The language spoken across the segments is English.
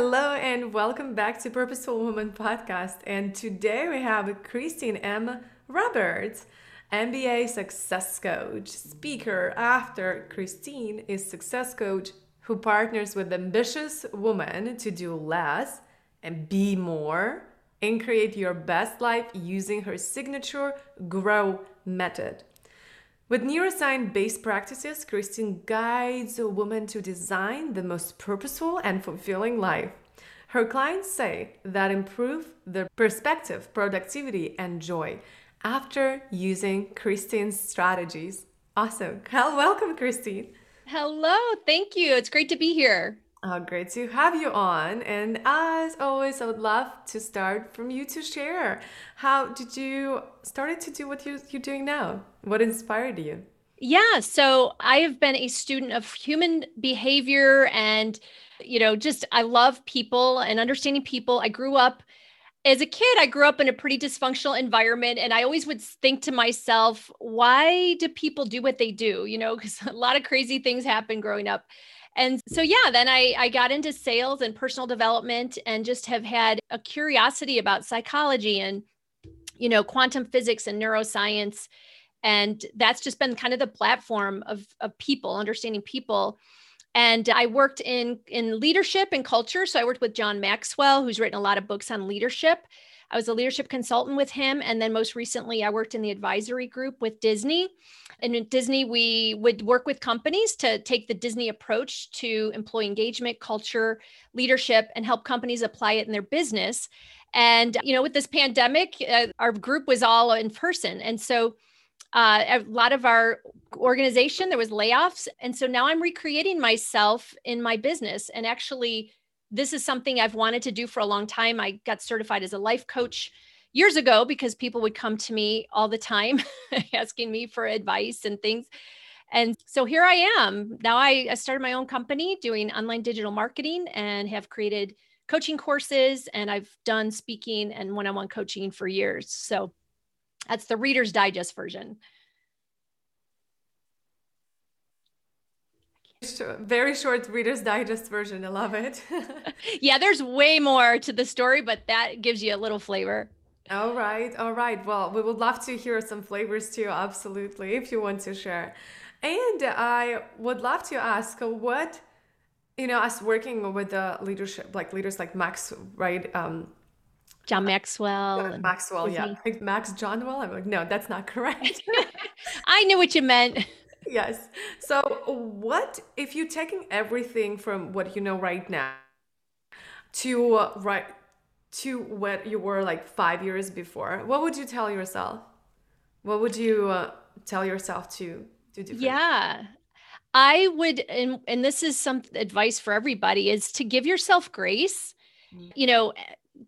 Hello and welcome back to Purposeful Woman podcast. And today we have Christine M. Roberts, MBA success coach, speaker. After Christine is success coach who partners with ambitious women to do less and be more and create your best life using her signature grow method. With neuroscience based practices, Christine guides a woman to design the most purposeful and fulfilling life. Her clients say that improve their perspective, productivity, and joy after using Christine's strategies. Awesome. Well, welcome, Christine. Hello. Thank you. It's great to be here. Oh, great to have you on. And as always, I would love to start from you to share. How did you started to do what you, you're doing now? What inspired you? Yeah, so I have been a student of human behavior and you know, just I love people and understanding people. I grew up as a kid, I grew up in a pretty dysfunctional environment, and I always would think to myself, why do people do what they do? You know, because a lot of crazy things happen growing up and so yeah then I, I got into sales and personal development and just have had a curiosity about psychology and you know quantum physics and neuroscience. And that's just been kind of the platform of, of people understanding people. And i worked in in leadership and culture. So i worked with john maxwell who's written a lot of books on leadership I was a leadership consultant with him. And then most recently, I worked in the advisory group with Disney. And in Disney, we would work with companies to take the Disney approach to employee engagement, culture, leadership, and help companies apply it in their business. And, you know, with this pandemic, uh, our group was all in person. And so, uh, a lot of our organization there was layoffs and so now i'm recreating myself in my business and actually this is something I've wanted to do for a long time. I got certified as a life coach years ago because people would come to me all the time asking me for advice and things. And so here I am. Now I, I started my own company doing online digital marketing and have created coaching courses and I've done speaking and one on one coaching for years. So that's the Reader's Digest version. Very short Reader's Digest version. I love it. yeah, there's way more to the story, but that gives you a little flavor. All right. All right. Well, we would love to hear some flavors too. Absolutely. If you want to share. And I would love to ask what, you know, us working with the leadership, like leaders like Max, right? Um, John Maxwell. Maxwell, yeah. Max Johnwell. I'm like, no, that's not correct. I knew what you meant yes. So, what if you're taking everything from what you know right now to uh, right to what you were like five years before? What would you tell yourself? What would you uh, tell yourself to do different? Yeah. I would, and, and this is some advice for everybody, is to give yourself grace. Mm-hmm. You know,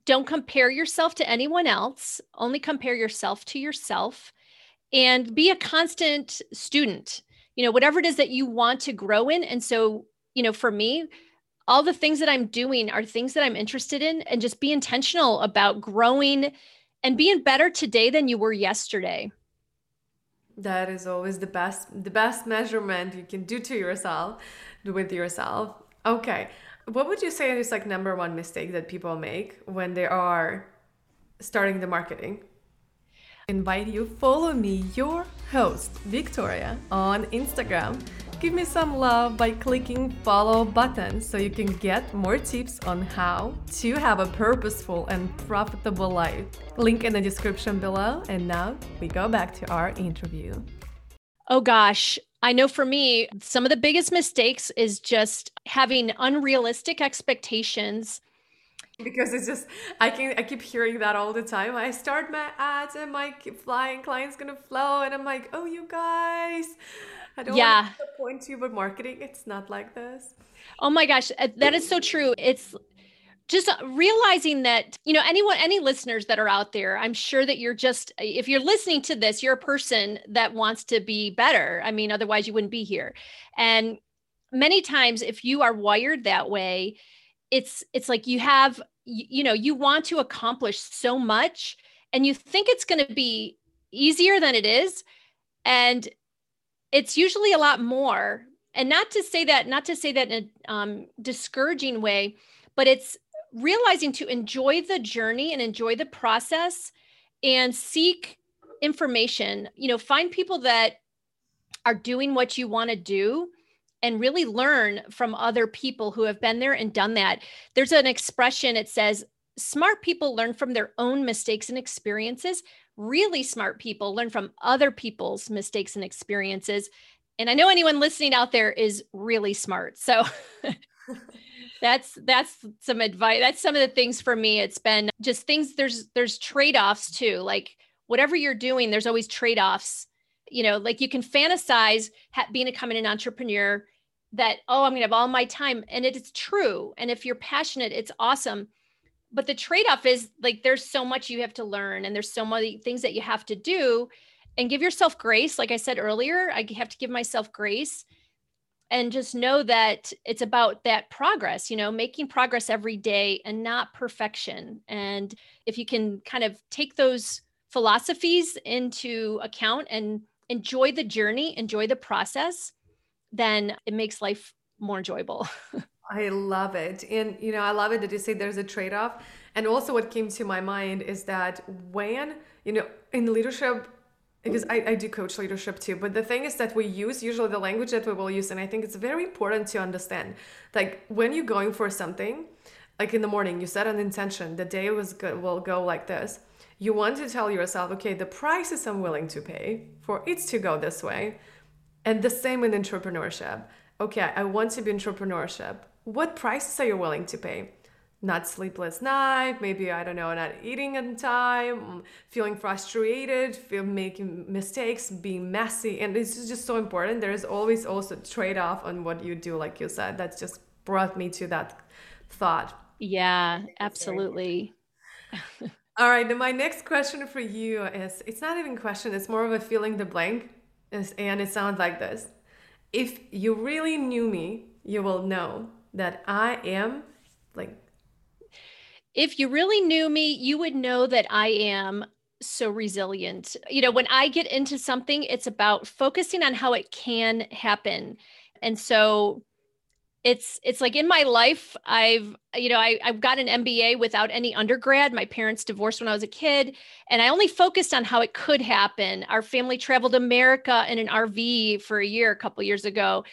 don't compare yourself to anyone else, only compare yourself to yourself and be a constant student you know whatever it is that you want to grow in. And so you know for me all the things that i'm doing are things that i'm interested in and just be intentional about growing and being better today than you were yesterday. That is always the best the best measurement you can do to yourself with yourself. Okay. What would you say is like number one mistake that people make when they are starting the marketing invite you follow me, your host, Victoria, on Instagram. Give me some love by clicking follow button so you can get more tips on how to have a purposeful and profitable life. Link in the description below. And now we go back to our interview. Oh gosh, I know for me, some of the biggest mistakes is just having unrealistic expectations because it's just I can I keep hearing that all the time. I start my ads and my flying client's gonna flow, and I'm like, oh, you guys, I don't yeah. want to disappoint you, but marketing it's not like this. Oh my gosh, uh, that is so true. It's just realizing that you know anyone any listeners that are out there i'm sure that you're just if you're listening to this you're a person that wants to be better i mean otherwise you wouldn't be here and many times if you are wired that way it's it's like you have you, you know you want to accomplish so much and you think it's going to be easier than it is. And it's usually a lot more. And not to say that not to say that in a um, discouraging way but it's realizing to enjoy the journey and enjoy the process and seek information. You know find people that are doing what you want to do and really learn from other people who have been there and done that. There's an expression it says smart people learn from their own mistakes and experiences. Really smart people learn from other people's mistakes and experiences. And i know anyone listening out there is really smart so that's that's some advice that's some of the things for me. It's been just things there's there's trade-offs too like whatever you're doing there's always trade-offs you know like you can fantasize ha- being a coming an entrepreneur that oh i'm going to have all my time and it is true. And if you're passionate it's awesome. But the trade-off is like there's so much you have to learn and there's so many things that you have to do and give yourself grace. Like i said earlier i have to give myself grace and just know that it's about that progress you know making progress every day and not perfection. And if you can kind of take those philosophies into account and enjoy the journey enjoy the process then it makes life more enjoyable. I love it. And you know i love it that you say there's a trade-off. And also what came to my mind is that when you know in leadership because I, I do coach leadership too but the thing is that we use usually the language that we will use and i think it's very important to understand like when you're going for something like in the morning you set an intention the day was good will go like this you want to tell yourself okay the prices i'm willing to pay for it to go this way and the same in entrepreneurship. Okay i want to be entrepreneurship. What prices are you willing to pay? Not sleepless night maybe i don't know not eating on time feeling frustrated feel making mistakes being messy and this is just so important. There is always also trade-off on what you do like you said. That's just brought me to that thought. Yeah absolutely all right my next question for you is it's not even a question it's more of a feeling the blank and it sounds like this if you really knew me you will know that i am like if you really knew me, you would know that I am so resilient. You know, when I get into something, it's about focusing on how it can happen. And so it's it's like in my life i've you know I, i've got an mba without any undergrad my parents divorced when i was a kid and i only focused on how it could happen our family traveled america in an rv for a year a couple years ago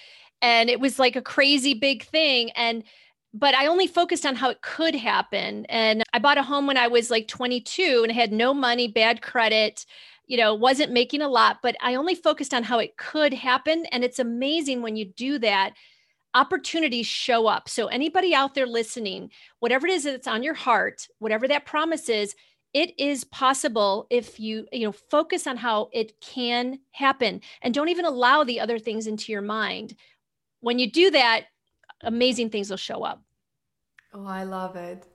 and it was like a crazy big thing and but I only focused on how it could happen. And I bought a home when I was like 22 and I had no money, bad credit, you know, wasn't making a lot, but I only focused on how it could happen. And it's amazing when you do that, opportunities show up. So, anybody out there listening, whatever it is that's on your heart, whatever that promise is, it is possible if you you know focus on how it can happen and don't even allow the other things into your mind when you do that amazing things will show up Oh, I love it.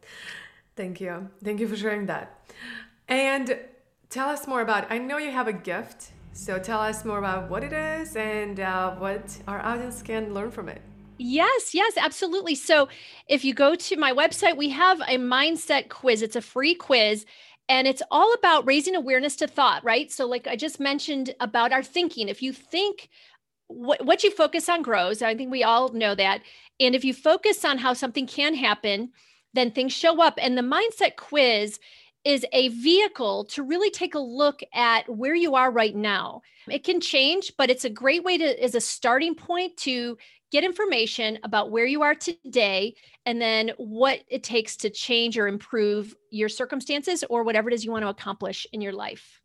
Thank you. Thank you for sharing that. And tell us more about I know you have a gift. So tell us more about what it is and uh, what our audience can learn from it. Yes, yes, absolutely. So if you go to my website, we have a mindset quiz. It's a free quiz and it's all about raising awareness to thought, right? So, like I just mentioned about our thinking, if you think what, what you focus on grows. I think we all know that. And if you focus on how something can happen, then things show up. And the mindset quiz is a vehicle to really take a look at where you are right now. It can change, but it's a great way to as a starting point to get information about where you are today and then what it takes to change or improve your circumstances or whatever it is you want to accomplish in your life.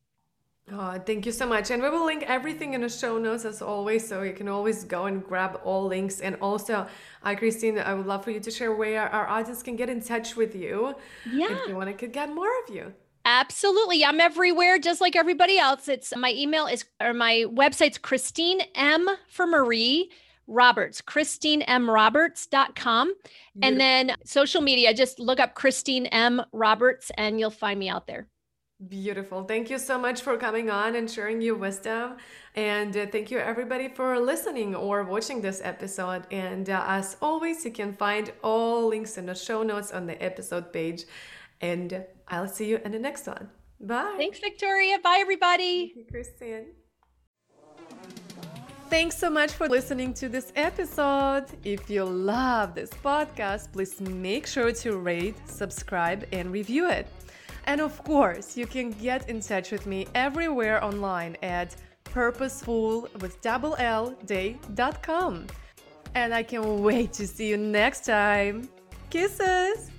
Oh, thank you so much. And we will link everything in the show notes as always, so you can always go and grab all links. And also, uh, Christine, I would love for you to share where our audience can get in touch with you yeah. if you want to get more of you. Absolutely. I'm everywhere just like everybody else. It's my email is or my website's Christine M for Marie Roberts, Christine M. ChristineMRoberts.com. And then social media, just look up Christine M. Roberts and you'll find me out there. Beautiful. Thank you so much for coming on and sharing your wisdom. And uh, thank you, everybody, for listening or watching this episode. And uh, as always, you can find all links in the show notes on the episode page. And I'll see you in the next one. Bye. Thanks, Victoria. Bye, everybody. Thank you, Christine. Thanks so much for listening to this episode. If you love this podcast, please make sure to rate, subscribe, and review it. And of course, you can get in touch with me everywhere online at purposeful with double L day.com. And I can't wait to see you next time. Kisses!